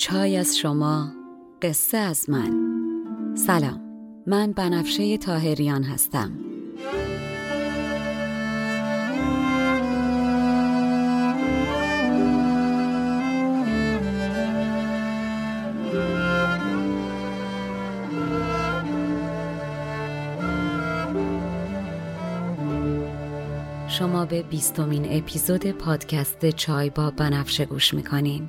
چای از شما قصه از من. سلام من بنفشه تاهریان هستم. شما به بیستمین اپیزود پادکست چای با بنفشه گوش می‌کنین.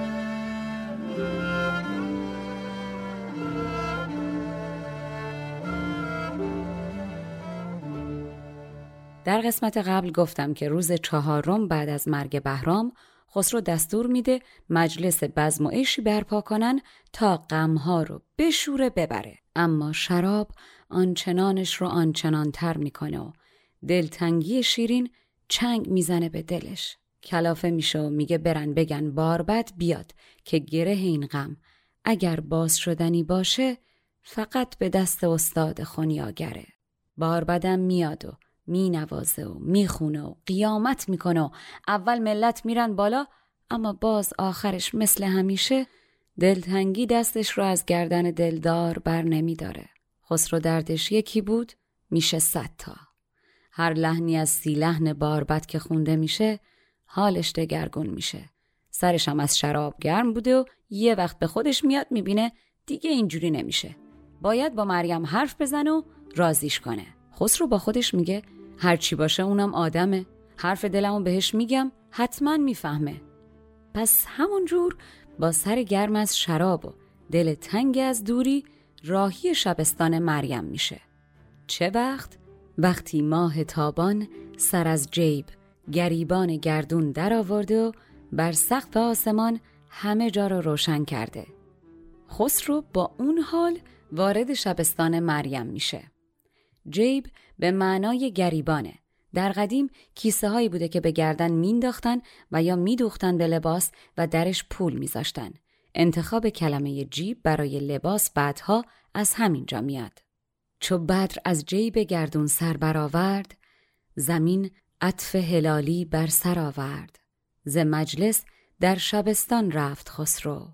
در قسمت قبل گفتم که روز چهارم بعد از مرگ بهرام خسرو دستور میده مجلس بزم و عیشی برپا کنن تا غمها رو بشوره ببره. اما شراب آنچنانش رو آنچنان تر می‌کنه و دلتنگی شیرین چنگ می‌زنه به دلش. کلافه میشه و میگه برن بگن باربد بیاد که گره این غم. اگر باز شدنی باشه فقط به دست استاد خونیاگره. باربدم میاد و می نوازه و می‌خونه و قیامت می‌کنه و اول ملت میرن بالا اما باز آخرش مثل همیشه دلتنگی دستش رو از گردن دلدار بر نمی داره. خسرو دردش یکی بود میشه صد تا. هر لحنی از سی لحن باربد که خونده میشه حالش دگرگون میشه. سرش هم از شراب گرم بوده و یه وقت به خودش میاد می‌بینه دیگه اینجوری نمیشه. باید با مریم حرف بزنه و رازیش کنه. خسرو با خودش میگه هرچی باشه اونم آدمه. حرف دلمو بهش میگم حتما می‌فهمه. پس همونجور با سر گرم از شراب و دل تنگ از دوری راهی شبستان مریم میشه. چه وقت؟ وقتی ماه تابان سر از جیب گریبان گردون در آورده و بر سقف آسمان همه جا را روشن کرده. خسرو با اون حال وارد شبستان مریم میشه. جیب به معنای گریبانه. در قدیم کیسه هایی بوده که به گردن مینداختن و یا میدوختن به لباس و درش پول میذاشتن. انتخاب کلمه جیب برای لباس بعدها از همینجا میاد. چو بدر از جیب گردون سر برآورد زمین عطف هلالی بر سر آورد ز مجلس در شبستان رفت خسرو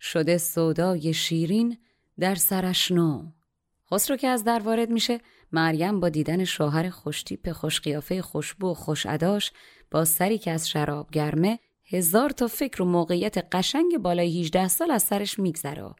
شده سودای شیرین در سرش نو خسرو که از در وارد میشه مریم با دیدن شوهر خوشتیپ خوشقیافه خوشبو و خوشعداش با سری که از شراب گرمه هزار تا فکر و موقعیت قشنگ بالای 18 سال از سرش میگذره.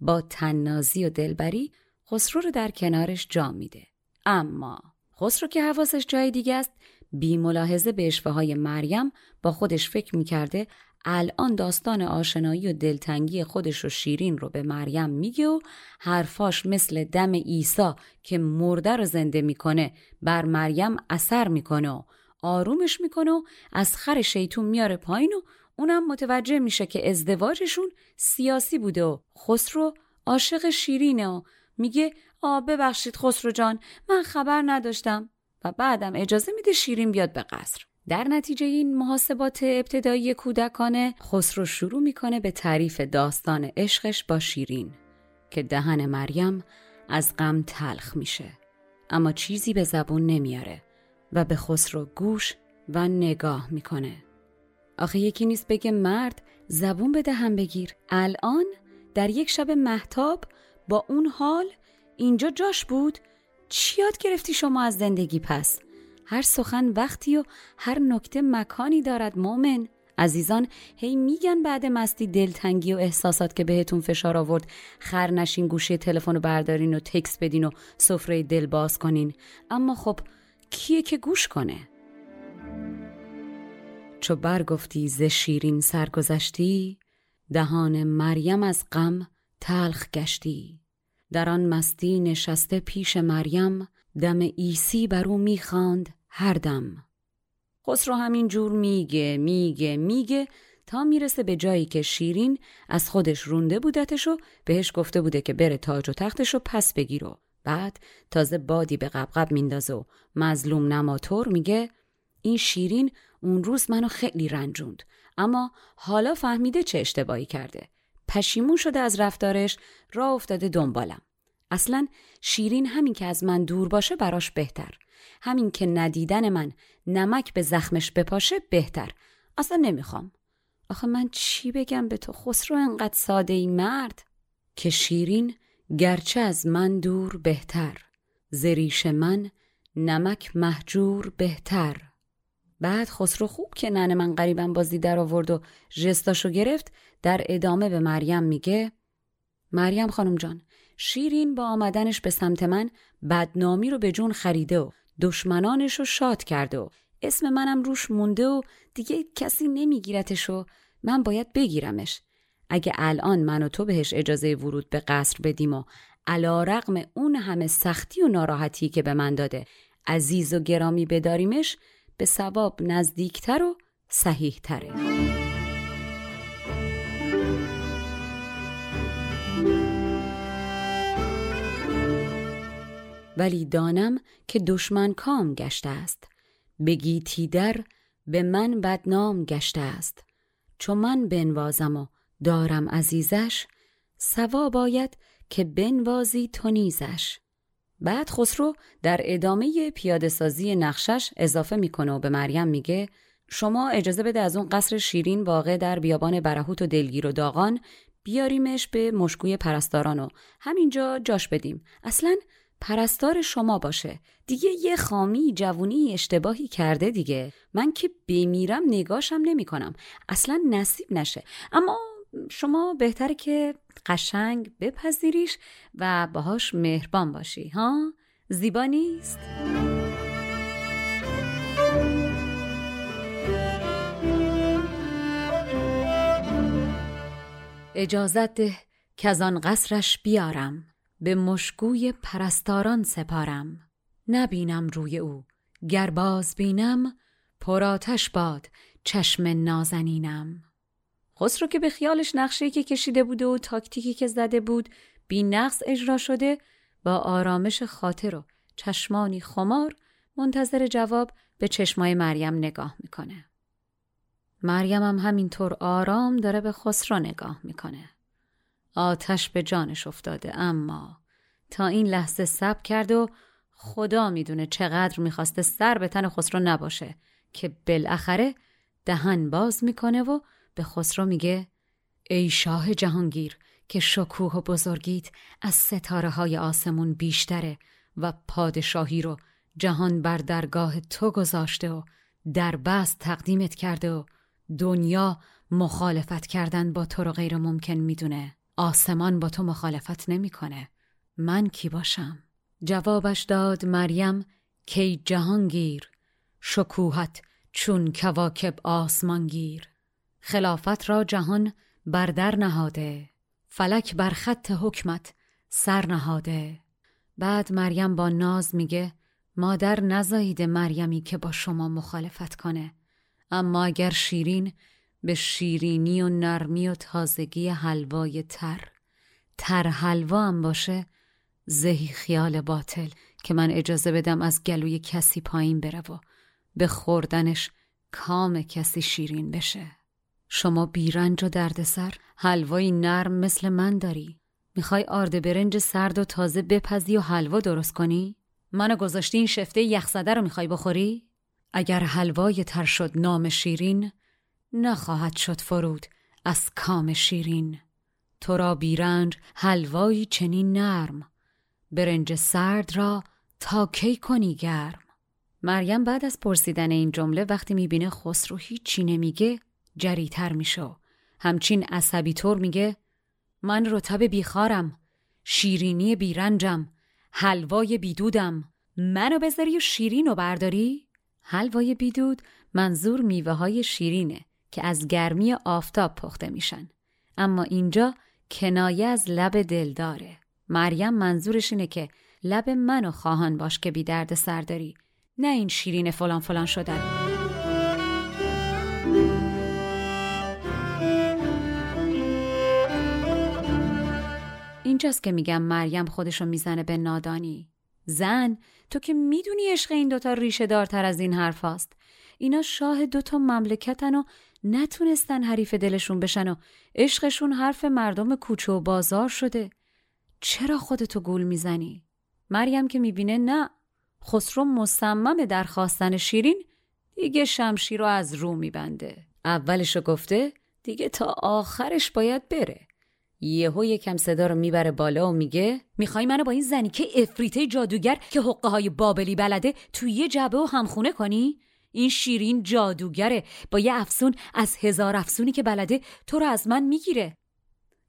با تننازی و دلبری خسرو رو در کنارش جا میده. اما خسرو که حواسش جای دیگه است بی ملاحظه به اشوه های مریم با خودش فکر می‌کرده الان داستان آشنایی و دلتنگی خودش و شیرین رو به مریم میگه و حرفاش مثل دم عیسی که مرده رو زنده می‌کنه بر مریم اثر می‌کنه و آرومش می‌کنه و از خر شیطون میاره پایین و اونم متوجه میشه که ازدواجشون سیاسی بوده و خسرو عاشق شیرینه و میگه آ ببخشید خسرو جان من خبر نداشتم. و بعدم اجازه میده شیرین بیاد به قصر. در نتیجه این محاسبات ابتدایی کودکانه خسرو شروع می‌کنه به تعریف داستان عشقش با شیرین که دهن مریم از غم تلخ میشه اما چیزی به زبون نمیاره و به خسرو گوش و نگاه می‌کنه. آخه یکی نیست بگه مرد زبون به دهن بگیر. الان در یک شب محتاب با اون حال اینجا جاش بود. چی یاد گرفتی شما از زندگی پس؟ هر سخن وقتی و هر نکته مکانی دارد مومن عزیزان هی میگن بعد مستی دلتنگی و احساسات که بهتون فشار آورد. خر نشین گوشه تلفن رو بردارین و تکس بدین و سفره دل باز کنین. اما خب کیه که گوش کنه؟ چو برگفتی ز شیرین سرگذشتی دهان مریم از غم تلخ گشتی. در آن مستی نشسته پیش مریم دم ایسی بر او می‌خواند هر دم. خسرو همین جور میگه میگه میگه تا می‌رسه به جایی که شیرین از خودش رونده بودتش و بهش گفته بوده که بره تاج و تختش رو پس بگیر و بعد تازه بادی به قبقب میندازه و مظلوم نماتور میگه این شیرین اون روز منو خیلی رنجوند اما حالا فهمیده چه اشتباهی کرده. پشیمون شده از رفتارش راه افتاده دنبالم. اصلا شیرین همین که از من دور باشه براش بهتر. همین که ندیدن من نمک به زخمش بپاشه بهتر. اصلا نمی‌خوام. آخه من چی بگم به تو؟ خسرو انقدر ساده ای مرد. که شیرین گرچه از من دور بهتر. زریش من نمک محجور بهتر. بعد خسرو خوب که ننه من قریبم بازی در آورد و جستاشو گرفت در ادامه به مریم میگه مریم خانم جان شیرین با آمدنش به سمت من بدنامی رو به جون خریده و دشمنانش رو شاد کرده و اسم منم روش مونده و دیگه کسی نمیگیرتش و من باید بگیرمش اگه الان من و تو بهش اجازه ورود به قصر بدیم و علا رقم اون همه سختی و ناراحتی که به من داده عزیز و گرامی بداریمش به ثواب نزدیکتر و صحیح تره. ولی دانم که دشمن کام گشته است. بگی در به من بدنام گشته است. چون من بنوازم و دارم عزیزش سوا باید که بنوازی تو نیزش. بعد خسرو در ادامه پیاده سازی نقشش اضافه می‌کنه و به مریم میگه شما اجازه بده از اون قصر شیرین واقع در بیابان برهوت و دلگیر و داغان بیاریمش به مشکوی پرستاران و همینجا جاش بدیم. اصلا پرستار شما باشه. دیگه یه خامی جوونی اشتباهی کرده دیگه. من که بمیرم نگاشم نمی کنم اصلا نصیب نشه. اما شما بهتره که قشنگ بپذیریش و باهاش مهربان باشی ها؟ زیبا نیست؟ اجازت ده که از آن قصرش بیارم. به مشکوی پرستاران سپارم نبینم روی او گر باز بینم پراتش باد چشم نازنینم خسرو که به خیالش نقشه که کشیده بوده و تاکتیکی که زده بود بی نقص اجرا شده با آرامش خاطر و چشمانی خمار منتظر جواب به چشمای مریم نگاه می‌کنه. مریم هم همینطور آرام داره به خسرو نگاه می‌کنه. آتش به جانش افتاده. اما تا این لحظه سب کرد و خدا می‌دونه چقدر می‌خواسته سر به تن خسرو نباشه که بالاخره دهن باز می‌کنه و به خسرو میگه ای شاه جهانگیر که شکوه و بزرگیت از ستاره های آسمون بیشتره و پادشاهی رو جهان بر درگاه تو گذاشته و در بست تقدیمت کرده و دنیا مخالفت کردن با تو رو غیر ممکن می‌دونه. آسمان با تو مخالفت نمی‌کنه. من کی باشم؟ جوابش داد مریم کی جهانگیر شکوهت چون کواکب آسمانگیر. خلافت را جهان بر در نهاده فلک بر خط حکمت سر نهاده. بعد مریم با ناز میگه مادر نزاییده مریمی که با شما مخالفت کنه. اما اگر شیرین به شیرینی و نرمی و تازگی حلوای تر تر حلوا هم باشه زهی خیال باطل که من اجازه بدم از گلوی کسی پایین بره و به خوردنش کام کسی شیرین بشه شما بیرنج و دردسر حلوایی نرم مثل من داری می‌خوای آرد برنج سرد و تازه بپزی و حلوا درست کنی؟ منو گذاشتی این شفته یخزده رو می‌خوای بخوری؟ اگر حلوای تر شد نام شیرین نخواهد شد فرود از کام شیرین. تو را بیرنج حلوایی چنین نرم. برنج سرد را تا کی کنی گرم؟ مریم بعد از پرسیدن این جمله وقتی می‌بینه خسرو هیچی نمیگه جریتر میشو. همچین عصبی طور میگه من رتب بیخارم شیرینی بیرنجم حلوای بیدودم. منو بذاری و شیرین برداری؟ حلوای بیدود منظور میوه های شیرینه. که از گرمی آفتاب پخته میشن. اما اینجا کنایه از لب دلداره مریم منظورش اینه که لب منو خواهان باش که بی درد سرداری نه این شیرین فلان فلان شدن. اینجاست که میگم مریم خودشو می‌زنه به نادانی. زن تو که می‌دونی عشق این دوتا ریشه دارتر از این حرف هاست. اینا شاه دوتا مملکتن و نتونستن حریف دلشون بشن و عشقشون حرف مردم کوچه و بازار شده چرا خودتو گول می‌زنی؟ مریم که می‌بینه نه خسرو مصمم در خواستن شیرین دیگه شمشیر رو از رو میبنده اولشو گفته دیگه تا آخرش باید بره یهو یکم صدا رو می‌بره بالا و میگه می‌خوای منو با این زنی که افریته جادوگر که حقه های بابلی بلده توی یه جبه و همخونه کنی؟ این شیرین جادوگره. با یه افسون از هزار افسونی که بلده تو رو از من می‌گیره.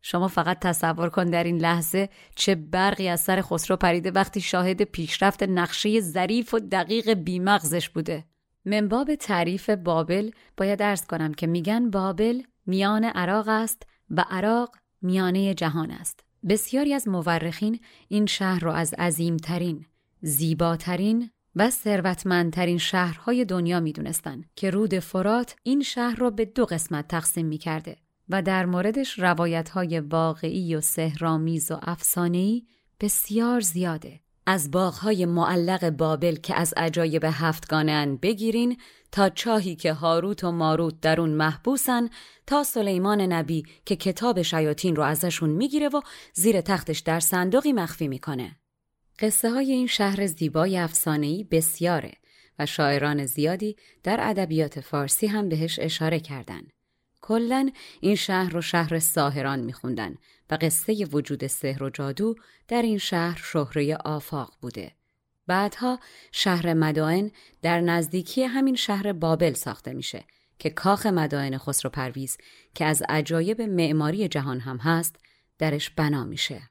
شما فقط تصور کن در این لحظه چه برقی از سر خسرو پریده وقتی شاهد پیشرفت نقشه ظریف و دقیق بیمغزش بوده. منباب تعریف بابل باید ارز کنم که میگن بابل میان عراق است و عراق میانه جهان است. بسیاری از مورخین این شهر را از عظیمترین، زیباترین و ثروتمندترین شهرهای دنیا می دونستن که رود فرات این شهر را به دو قسمت تقسیم می کرده و در موردش روایت های واقعی و سهرامیز و افسانه‌ای بسیار زیاده. از باغهای معلق بابل که از عجایب هفتگانه بگیرین تا چاهی که هاروت و ماروت در اون محبوسن تا سلیمان نبی که کتاب شیاطین رو ازشون می‌گیره و زیر تختش در صندوقی مخفی می‌کنه. قصه های این شهر زیبای افسانه‌ای بسیاره و شاعران زیادی در ادبیات فارسی هم بهش اشاره کردن. کلا این شهر رو شهر ساهران میخوندن و قصه وجود سحر و جادو در این شهر شهره آفاق بوده. بعدها شهر مدائن در نزدیکی همین شهر بابل ساخته میشه که کاخ مدائن خسرو پرویز که از عجایب معماری جهان هم هست درش بنا میشه.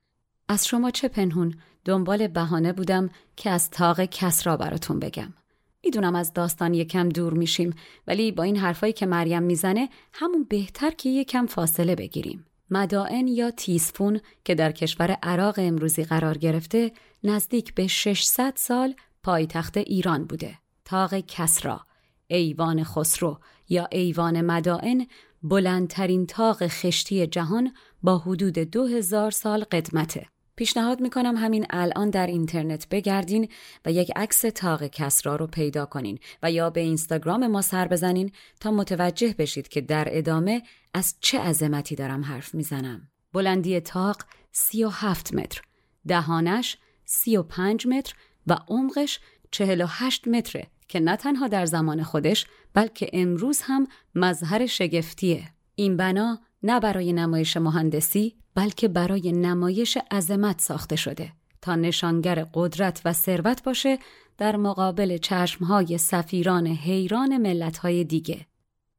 از شما چه پنهون دنبال بهانه بودم که از تاق کس را براتون بگم. می‌دونم از داستان یکم دور میشیم ولی با این حرفایی که مریم می‌زنه همون بهتر که یکم فاصله بگیریم. مدائن یا تیسفون که در کشور عراق امروزی قرار گرفته نزدیک به 600 سال پایتخت ایران بوده. تاق کسرا، ایوان خسرو یا ایوان مدائن بلندترین تاق خشتی جهان با حدود 2000 سال قدمته. پیشنهاد می‌کنم همین الان در اینترنت بگردین و یک عکس تاق کسرا رو پیدا کنین و یا به اینستاگرام ما سر بزنین تا متوجه بشید که در ادامه از چه عظمتی دارم حرف می‌زنم. بلندی تاق 37 متر، دهانش 35 متر و عمقش 48 متره که نه تنها در زمان خودش بلکه امروز هم مظهر شگفتیه. این بنا نه برای نمایش مهندسی بلکه برای نمایش عظمت ساخته شده تا نشانگر قدرت و ثروت باشه در مقابل چشمهای سفیران حیران ملتهای دیگه.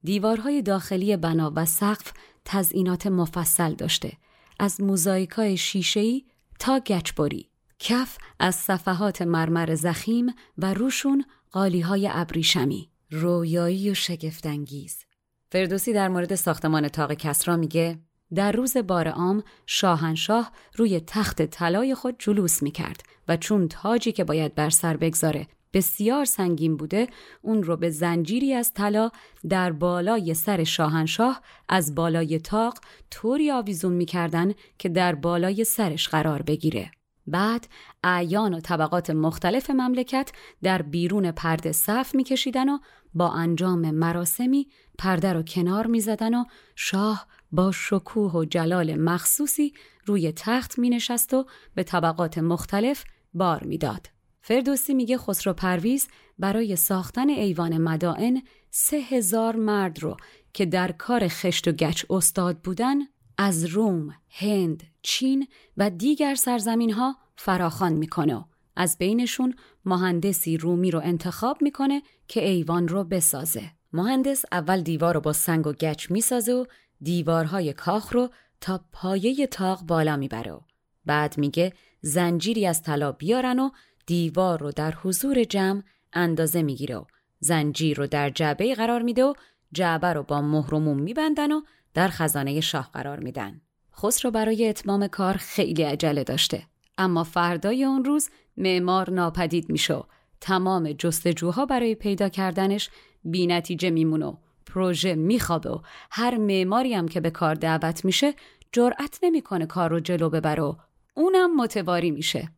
دیوارهای داخلی بنا و سقف تزئینات مفصل داشته از موزاییکای شیشه‌ای تا گچبری. کف از صفحات مرمر زخیم و روشون قالیهای ابریشمی. رویایی و شگفتانگیز. فردوسی در مورد ساختمان تاق کسرا میگه در روز بار عام شاهنشاه روی تخت طلای خود جلوس می کرد و چون تاجی که باید بر سر بگذاره بسیار سنگین بوده اون رو به زنجیری از طلا در بالای سر شاهنشاه از بالای تاق طوری آویزون می‌کردن که در بالای سرش قرار بگیره. بعد اعیان و طبقات مختلف مملکت در بیرون پرده صف میکشیدن و با انجام مراسمی پرده رو کنار می‌زدن و شاه با شکوه و جلال مخصوصی روی تخت می نشست و به طبقات مختلف بار می‌داد. فردوسی میگه خسرو پرویز برای ساختن ایوان مدائن سه هزار مرد رو که در کار خشت و گچ استاد بودن از روم، هند، چین و دیگر سرزمین ها فراخان می‌کنه و از بینشون مهندسی رومی رو انتخاب می‌کنه که ایوان رو بسازه. مهندس اول دیوار رو با سنگ و گچ می‌سازه و دیوارهای کاخ رو تا پایه تاق بالا می‌بره و بعد میگه زنجیری از طلا بیارن و دیوار رو در حضور جمع اندازه می‌گیره و زنجیر رو در جعبه قرار میده و جعبه رو با مهرموم میبندن و در خزانه شاه قرار میدن. خسرو برای اتمام کار خیلی عجله داشته اما فردای اون روز معمار ناپدید میشه تمام جستجوها برای پیدا کردنش بی نتیجه میمونه پروژه میخوابه و هر معماری هم که به کار دعوت میشه جرأت نمی‌کنه کار رو جلو ببره و اونم متواری میشه.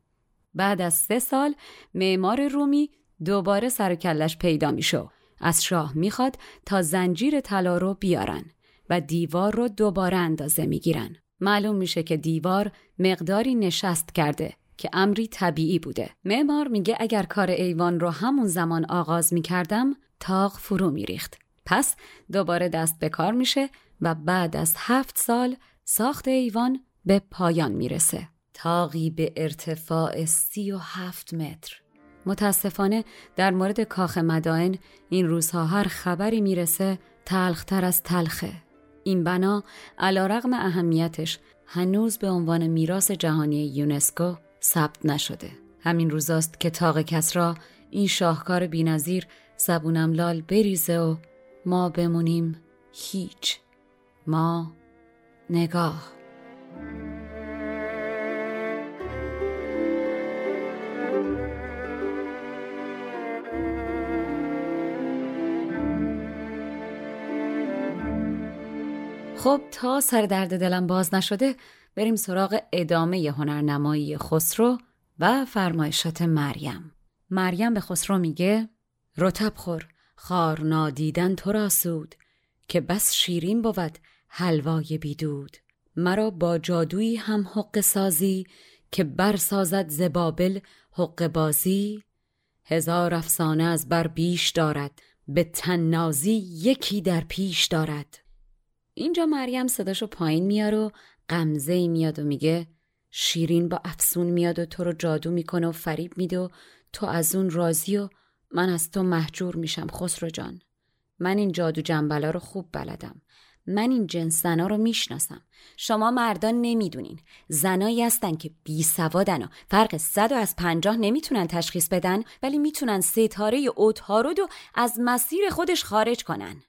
بعد از سه سال معمار رومی دوباره سر کلش پیدا میشه از شاه می‌خواد تا زنجیر طلا رو بیارن و دیوار رو دوباره اندازه می‌گیرن. معلوم میشه که دیوار مقداری نشست کرده که امری طبیعی بوده معمار میگه اگر کار ایوان رو همون زمان آغاز می‌کردم تاق فرو میریخت پس دوباره دست به کار میشه و بعد از هفت سال ساخت ایوان به پایان می‌رسه. تاقی به ارتفاع سی و هفت متر. متاسفانه در مورد کاخ مدائن این روزها هر خبری می‌رسه تلختر از تلخه. این بنا علا رغم اهمیتش هنوز به عنوان میراث جهانی یونسکو ثبت نشده. همین روزاست که تاق کسرا این شاهکار بینظیر زبونم لال بریزه و ما بمونیم هیچ ما نگاه خب تا سر درد دلم باز نشده بریم سراغ ادامه هنرنمایی خسرو و فرمایشات مریم. مریم به خسرو میگه رتب خور خار نادیدن تو را سود که بس شیرین بود حلوای بیدود. مرا با جادویی هم حق سازی که برسازد زبابل حق بازی. هزار افسانه از بر بیش دارد به تنازی یکی در پیش دارد. اینجا مریم صداشو پایین میار و غمزه میاد و میگه شیرین با افسون میاد و تو رو جادو می‌کنه و فریب میده و تو از اون راضی و من از تو محجور میشم خسرو جان. من این جادو جنبلا رو خوب بلدم. من این جنس زنا رو می‌شناسم. شما مردان نمی‌دونین. زنایی هستن که بی سوادن و فرق صد و از پنجاه نمی‌تونن تشخیص بدن ولی می‌تونن ستاره اوتارود و از مسیر خودش خارج کنن.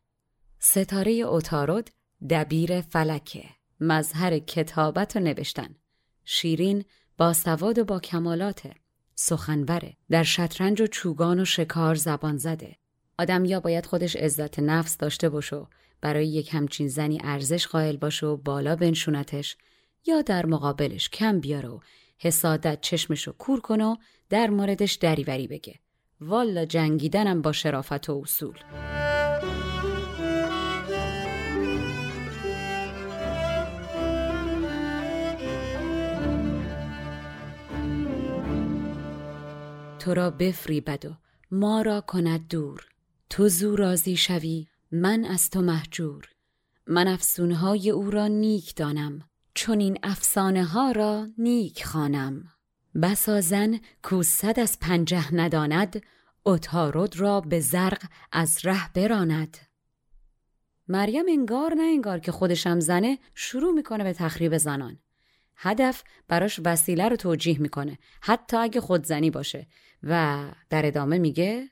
ستاره اوتارود دبیر فلکه. مظهر کتابت و نوشتن. شیرین با سواد و با کمالاته سخنوره در شطرنج و چوگان و شکار زبان زده. آدم یا باید خودش عزت نفس داشته باشه برای یک همچین زنی ارزش قائل باشه و بالا بنشونتش یا در مقابلش کم بیاره و حسادت چشمشو کور کنه و در موردش دریوری بگه. والا جنگیدنم با شرافت و اصول. تو را بفریبد و ما را کند دور. تو زو راضی شوی من از تو محجور من افسونهای او را نیک دانم چون این افسانه ها را نیک خانم بسا زن کو صد از پنجه نداند اتارد را به زرق از ره براند. مریم انگار نه انگار که خودشم زنه شروع می‌کنه به تخریب زنان. هدف براش وسیله رو توجیه می‌کنه حتی اگه خودزنی باشه. و در ادامه میگه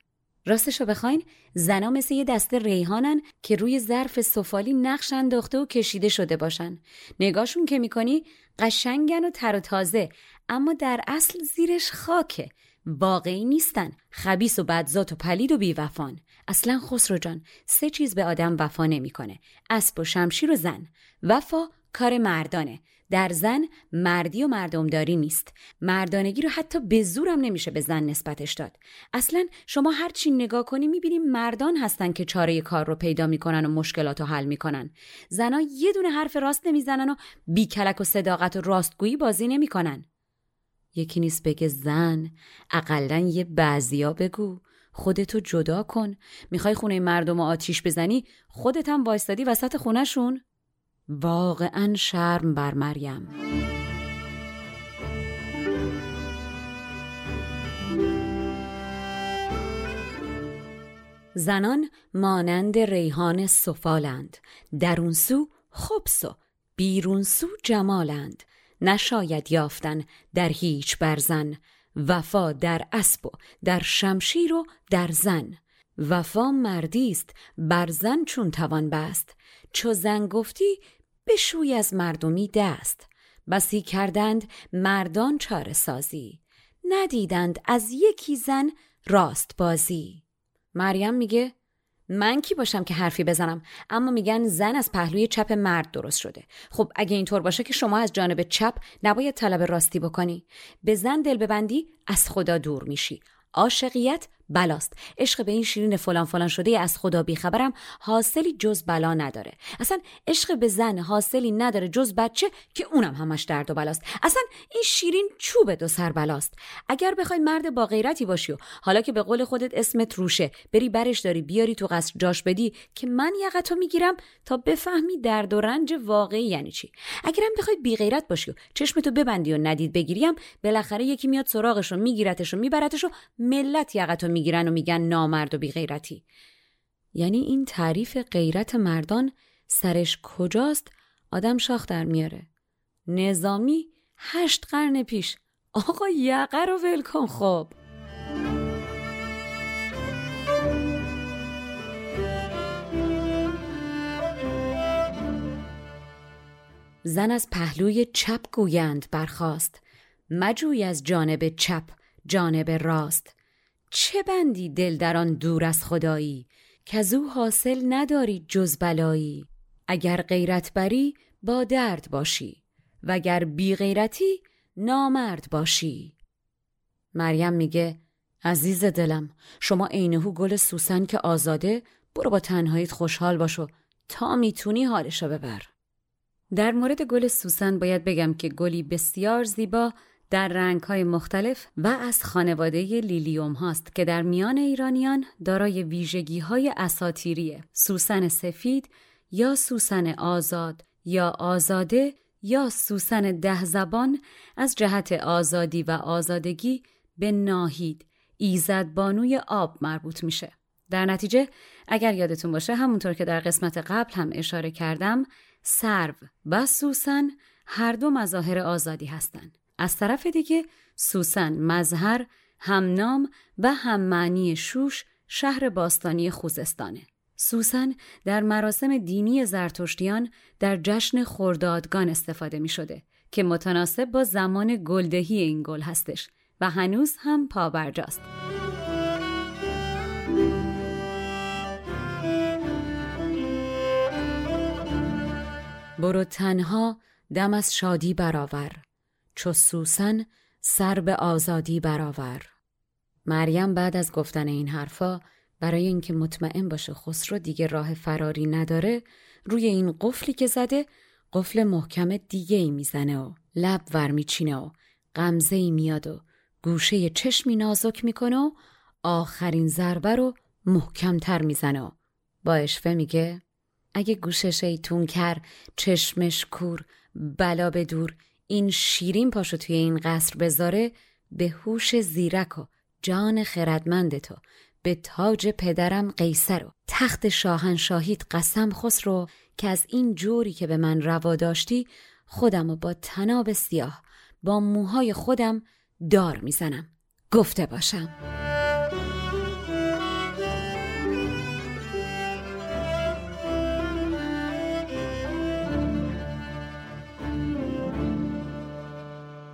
راستشو بخواین زنا مثل یه دسته ریحانن که روی ظرف سفالی نقش انداخته و کشیده شده باشن. نگاهشون که می‌کنی قشنگن و تر و تازه اما در اصل زیرش خاکه. واقعی نیستن. خبیس و بدذات و پلید و بیوفان. اصلا خسرو جان سه چیز به آدم وفا نمی‌کنه. اسب و شمشیر و زن. وفا کار مردانه. در زن مردی و مردمداری نیست. مردانگی رو حتی به زورم نمیشه به زن نسبتش داد. اصلا شما هر چی نگاه کنی می‌بینی مردان هستن که چاره کار رو پیدا می‌کنن و مشکلات رو حل می‌کنن. زنا یه دونه حرف راست نمی‌زنن و بیکلک و صداقت و راستگویی بازی نمی‌کنن. یکی نیست بگه زن اقلا یه بعضیا بگو. خودتو جدا کن. می‌خوای خونه مردم و آتیش بزنی خودت هم وایستادی وسط خونهشون؟ واقعا شرم بر مریم. زنان مانند ریحان سفالند. درون سو خبس و بیرون سو جمالند. نشاید یافتن در هیچ برزن. وفا در اسب و در شمشیر و در زن. وفا مردی است بر زن چون توان بست. چو زن گفتی بشوی از مردمی دست. بسی کردند مردان چاره سازی. ندیدند از یکی زن راست بازی. مریم میگه من کی باشم که حرفی بزنم؟ اما میگن زن از پهلوی چپ مرد درست شده. خب اگه اینطور باشه که شما از جانب چپ نباید طلب راستی بکنی. به زن دل ببندی از خدا دور میشی. عاشقیت بلاست. عشق به این شیرین فلان فلان شده از خدا بیخبرم حاصلی جز بلا نداره. اصلا عشق به زن حاصلی نداره جز بچه که اونم همش درد و بلاست. اصلا این شیرین چوب دو سر بلاست. اگر بخوای مرد با غیرتی باشی و حالا که به قول خودت اسمت روشه بری برش داری بیاری تو قصر جاش بدی که من یقتو می‌گیرم تا بفهمی درد و رنج واقعی یعنی چی. اگرم بخوای بی غیرت باشی و چشمتو ببندی و ندید بگیریم بالاخره یکی میاد سراغش و میگیرتش و میبرتش و ملت یقتو می‌گیرن و میگن نامرد و بیغیرتی. یعنی این تعریف غیرت مردان سرش کجاست؟ آدم شاخ در میاره. نظامی هشت قرن پیش. آقا یقه رو ول کن خب. زن از پهلوی چپ گویند برخواست مجوی از جانب چپ جانب راست. چه بندی دل در آن دور از خدایی که او حاصل نداری جز بلایی؟ اگر غیرت بری با درد باشی وگر بی غیرتی نامرد باشی. مریم میگه عزیز دلم شما عینهو گل سوسن که آزاده برو با تنهاییت خوشحال باشو تا می‌تونی حالشو ببر. در مورد گل سوسن باید بگم که گلی بسیار زیبا در رنگهای مختلف و از خانواده لیلیوم هاست که در میان ایرانیان دارای ویژگی های اساتیریه سوسن سفید یا سوسن آزاد یا آزاده یا سوسن ده زبان از جهت آزادی و آزادگی به ناهید ایزد بانوی آب مربوط میشه. در نتیجه اگر یادتون باشه همونطور که در قسمت قبل هم اشاره کردم سرو و سوسن هر دو مظاهر آزادی هستند از طرف دیگه سوسن مظهر همنام و هممعنی شوش شهر باستانی خوزستانه. سوسن در مراسم دینی زرتشتیان در جشن خوردادگان استفاده می شده که متناسب با زمان گلدهی این گل هستش و هنوز هم پابرجاست. برو تنها دم از شادی برآور چو سوسن سر به آزادی برآور. مریم بعد از گفتن این حرفا برای اینکه مطمئن باشه خسرو دیگه راه فراری نداره روی این قفلی که زده قفل محکم دیگه ای می‌زنه و لب ور میچینه و غمزه ای میاد و گوشه چشمی نازک می‌کنه و آخرین ضربه رو محکمتر می‌زنه و با اشفه میگه اگه گوش شیطون کر چشمش کور بلا به دور این شیرین پاشو توی این قصر بذاره به هوش زیرک و جان خردمند تو به تاج پدرم قیصر و تخت شاهنشاهیت قسم خسرو که از این جوری که به من روا داشتی خودم و با تناب سیاه با موهای خودم دار می‌زنم. گفته باشم.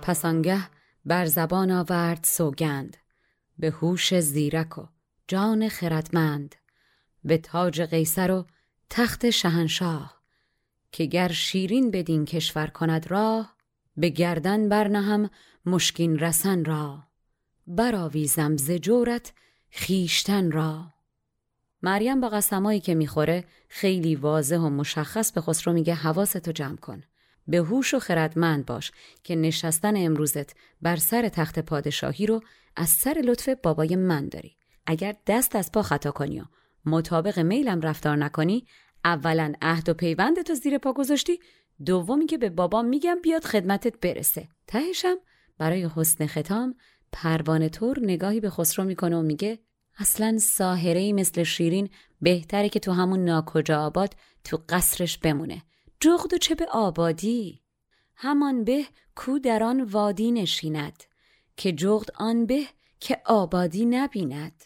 پسانگه بر زبان آورد سوگند به هوش زیرک و جان خردمند به تاج قیصر و تخت شهنشاه که گر شیرین بدین کشور کند راه به گردن برنهم مشکین رسن را براویزم ز جورت خیشتن را. مریم با قسمایی که می‌خوره خیلی واضح و مشخص به خسرو میگه حواستو جمع کن. به هوش و خردمند باش که نشستن امروزت بر سر تخت پادشاهی رو از سر لطف بابای من داری. اگر دست از پا خطا کنی و مطابق میلم رفتار نکنی اولا عهد و پیوندتو زیر پا گذاشتی دومی که به بابام میگم بیاد خدمتت برسه. تهشم برای حسن ختام پروانه طور نگاهی به خسرو می‌کنه و میگه اصلا ساهره مثل شیرین بهتره که تو همون ناکجا آباد تو قصرش بمونه. جغد و چه به آبادی. همان به کو در آن وادی نشیند که جغد آن به که آبادی نبیند.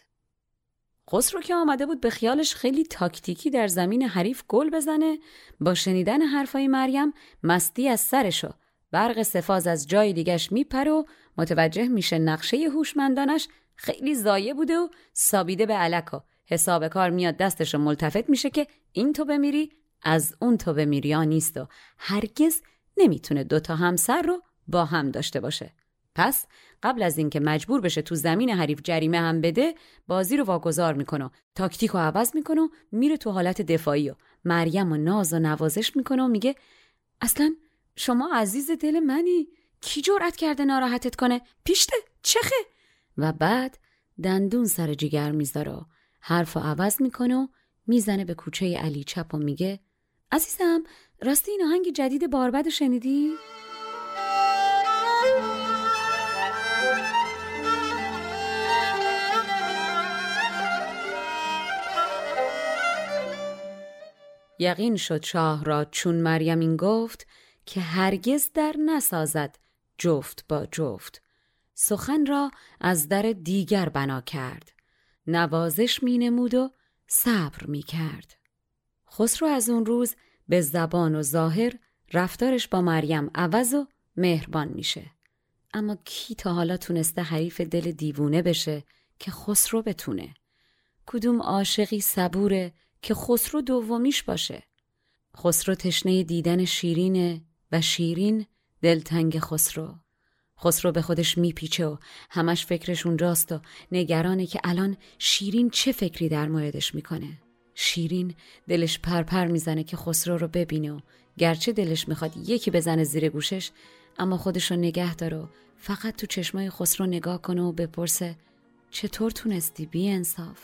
خسرو که آمده بود به خیالش خیلی تاکتیکی در زمین حریف گل بزنه با شنیدن حرفای مریم مستی از سرشو برق سفاز از جای دیگش میپره و متوجه میشه نقشه هوشمندانش خیلی زایه بوده و سابیده به علکا حساب کار میاد دستش ملتفت میشه که این تو بمیری از اون تو بمیری ها نیست و هرگز نمی‌تونه دوتا همسر رو با هم داشته باشه. پس قبل از اینکه مجبور بشه تو زمین حریف جریمه هم بده بازی رو واگذار می‌کنه و تاکتیک رو عوض می‌کنه میره تو حالت دفاعی و مریم و ناز و نوازش می‌کنه و میگه اصلا شما عزیز دل منی؟ کی جرأت کرده ناراحتت کنه؟ پیشته چخه؟ و بعد دندون سر جیگر می‌ذاره حرف و عوض می‌کنه و می‌زنه به کوچه علی چپ و میگه عزیزم راستی این آهنگ جدید باربد شنیدی؟ یقین شد شاه را چون مریم این گفت که هرگز در نسازد جفت با جفت. سخن را از در دیگر بنا کرد. نوازش می نمود و صبر می کرد. خسرو از اون روز به زبان و ظاهر رفتارش با مریم عوض و مهربان میشه. اما کی تا حالا تونسته حریف دل دیوونه بشه که خسرو بتونه؟ کدوم عاشقی صبوره که خسرو دومیش باشه؟ خسرو تشنه دیدن شیرینه و شیرین دلتنگ خسرو. خسرو به خودش میپیچه و همش فکرش اونجاست و نگرانه که الان شیرین چه فکری در موردش می‌کنه. شیرین دلش پرپر می‌زنه که خسرو رو ببینه و گرچه دلش می‌خواد یکی بزنه زیر گوشش اما خودش رو نگه داره و فقط تو چشمای خسرو نگاه کنه و بپرسه چطور تونستی بی انصاف؟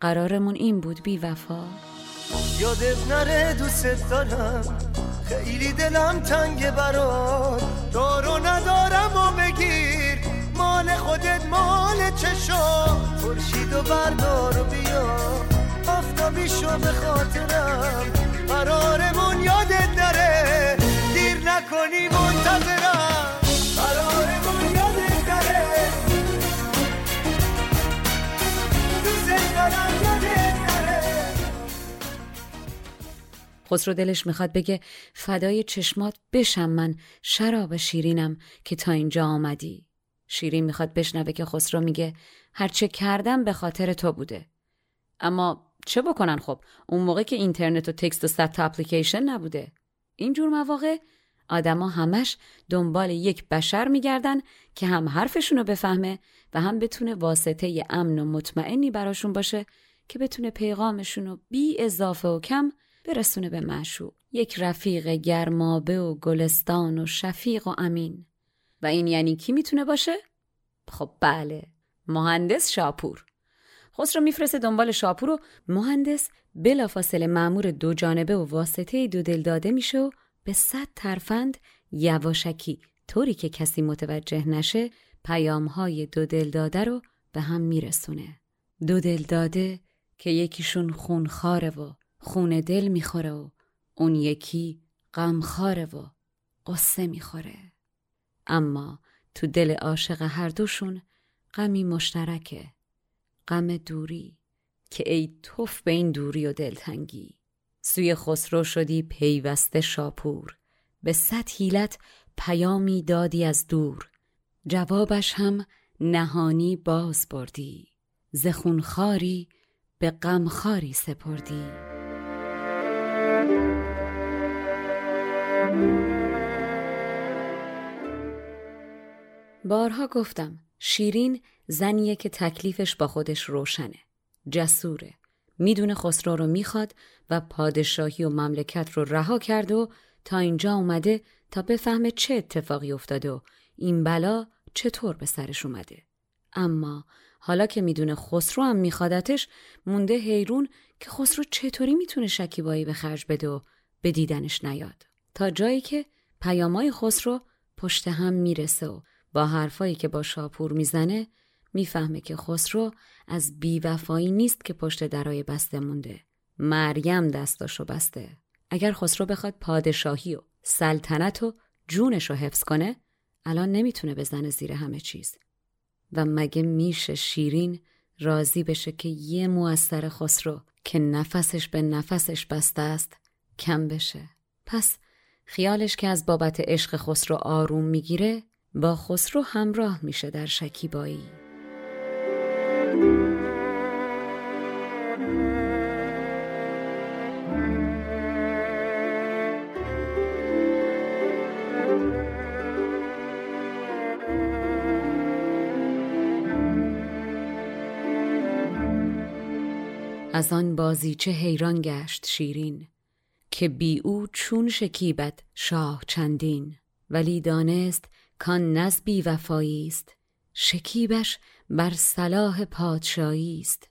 قرارمون این بود بی وفا. یادت نره دوست دارم خیلی دلم تنگ برات. دارو ندارم و بگیر مال خودت مال چشا. فرشید و بردار و بیا. آفتابیشو به خاطرم. قرارمون یادت نره دیر نکنی منتظرم. قرارمون یادت نره خسرو دلش می‌خواد بگه فدای چشمات بشم من شراب شیرینم که تا اینجا آمدی. شیرین می‌خواد بشنوه که خسرو میگه هرچه کردم به خاطر تو بوده. اما چه بکنن خب؟ اون موقع که اینترنت و تکست و ست اپلیکیشن نبوده. اینجور مواقع آدما همش دنبال یک بشر میگردن که هم حرفشون رو بفهمه و هم بتونه واسطه امن و مطمئنی براشون باشه که بتونه پیغامشون رو بی اضافه و کم برسونه به معشوق. یک رفیق گرمابه و گلستان و شفیق و امین. و این یعنی کی می‌تونه باشه؟ خب بله مهندس شاپور. خسرو میفرسته دنبال شاپور و مهندس بلافاصله مأمور دو جانبه و واسطه دو دل داده میشه و به صد ترفند یواشکی طوری که کسی متوجه نشه پیامهای دو دل داده رو به هم میرسونه. دو دل داده که یکیشون خونخاره و خون دل می‌خوره و اون یکی غمخواره و قصه می‌خوره. اما تو دل عاشق هر دوشون غمی مشترکه. غم دوری که ای توف به این دوری و دلتنگی. سوی خسرو شدی پیوسته شاپور. به صد حیلت پیامی دادی از دور. جوابش هم نهانی باز بردی. زخونخاری به غمخاری سپردی. بارها گفتم شیرین زنیه که تکلیفش با خودش روشنه. جسوره. می‌دونه خسرو رو می‌خواد و پادشاهی و مملکت رو رها کرد و تا اینجا اومده تا بفهمه چه اتفاقی افتاده و این بلا چطور به سرش اومده. اما حالا که می‌دونه خسرو هم میخوادتش مونده حیرون که خسرو چطوری می‌تونه شکیبایی به خرج بده و به دیدنش نیاد. تا جایی که پیامای خسرو پشت هم می‌رسه و با حرفایی که با شاپور می‌زنه می‌فهمه که خسرو از بیوفایی نیست که پشت درای بسته مونده. مریم دستاشو بسته. اگر خسرو بخواد پادشاهی و سلطنت و جونش رو حفظ کنه الان نمی‌تونه بزنه زیر همه چیز. و مگه میشه شیرین راضی بشه که یه مو از سر خسرو که نفسش به نفسش بسته است کم بشه؟ پس خیالش که از بابت عشق خسرو آروم می‌گیره با خسرو همراه میشه در شکیبایی. از آن بازیچه حیران گشت شیرین که بی او چون شکیبت شاه چندین ولی دانست کان نز وفایی است. شکیبش بر صلاح پادشاهی است.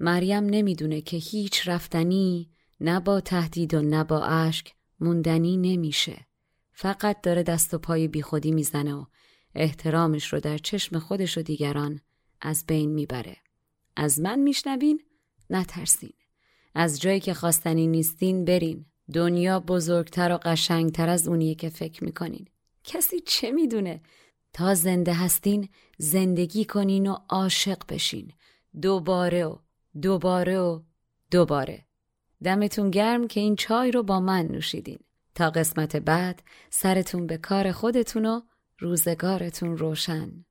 مریم نمی‌دونه که هیچ رفتنی نه با تهدید و نه با اشک موندنی نمیشه. فقط داره دست و پای بیخودی می‌زنه و احترامش رو در چشم خودش و دیگران از بین می‌بره. از من میشنوین؟ نترسین. از جایی که خواستنی نیستین برین. دنیا بزرگتر و قشنگتر از اونیه که فکر می‌کنین. کسی چه می‌دونه؟ تا زنده هستین زندگی کنین و عاشق بشین. دوباره و دوباره و دوباره. دمتون گرم که این چای رو با من نوشیدین. تا قسمت بعد سرتون به کار خودتون و روزگارتون روشن.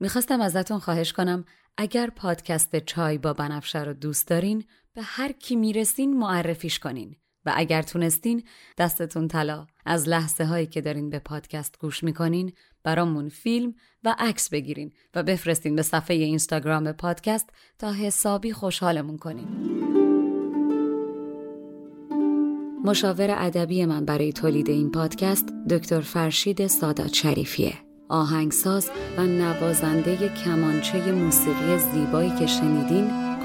می‌خواستم ازتون خواهش کنم اگر پادکست چای با بنفشه رو دوست دارین به هر کی می‌رسین معرفیش کنین. و اگر تونستین دستتون طلا از لحظه هایی که دارین به پادکست گوش می‌کنین برامون فیلم و عکس بگیرین و بفرستین به صفحه اینستاگرام پادکست تا حسابی خوشحالمون کنین. مشاور ادبی من برای تولید این پادکست دکتر فرشید سادات شریفیه. آهنگساز و نوازنده کمانچه موسیقی زیبایی که شنیدین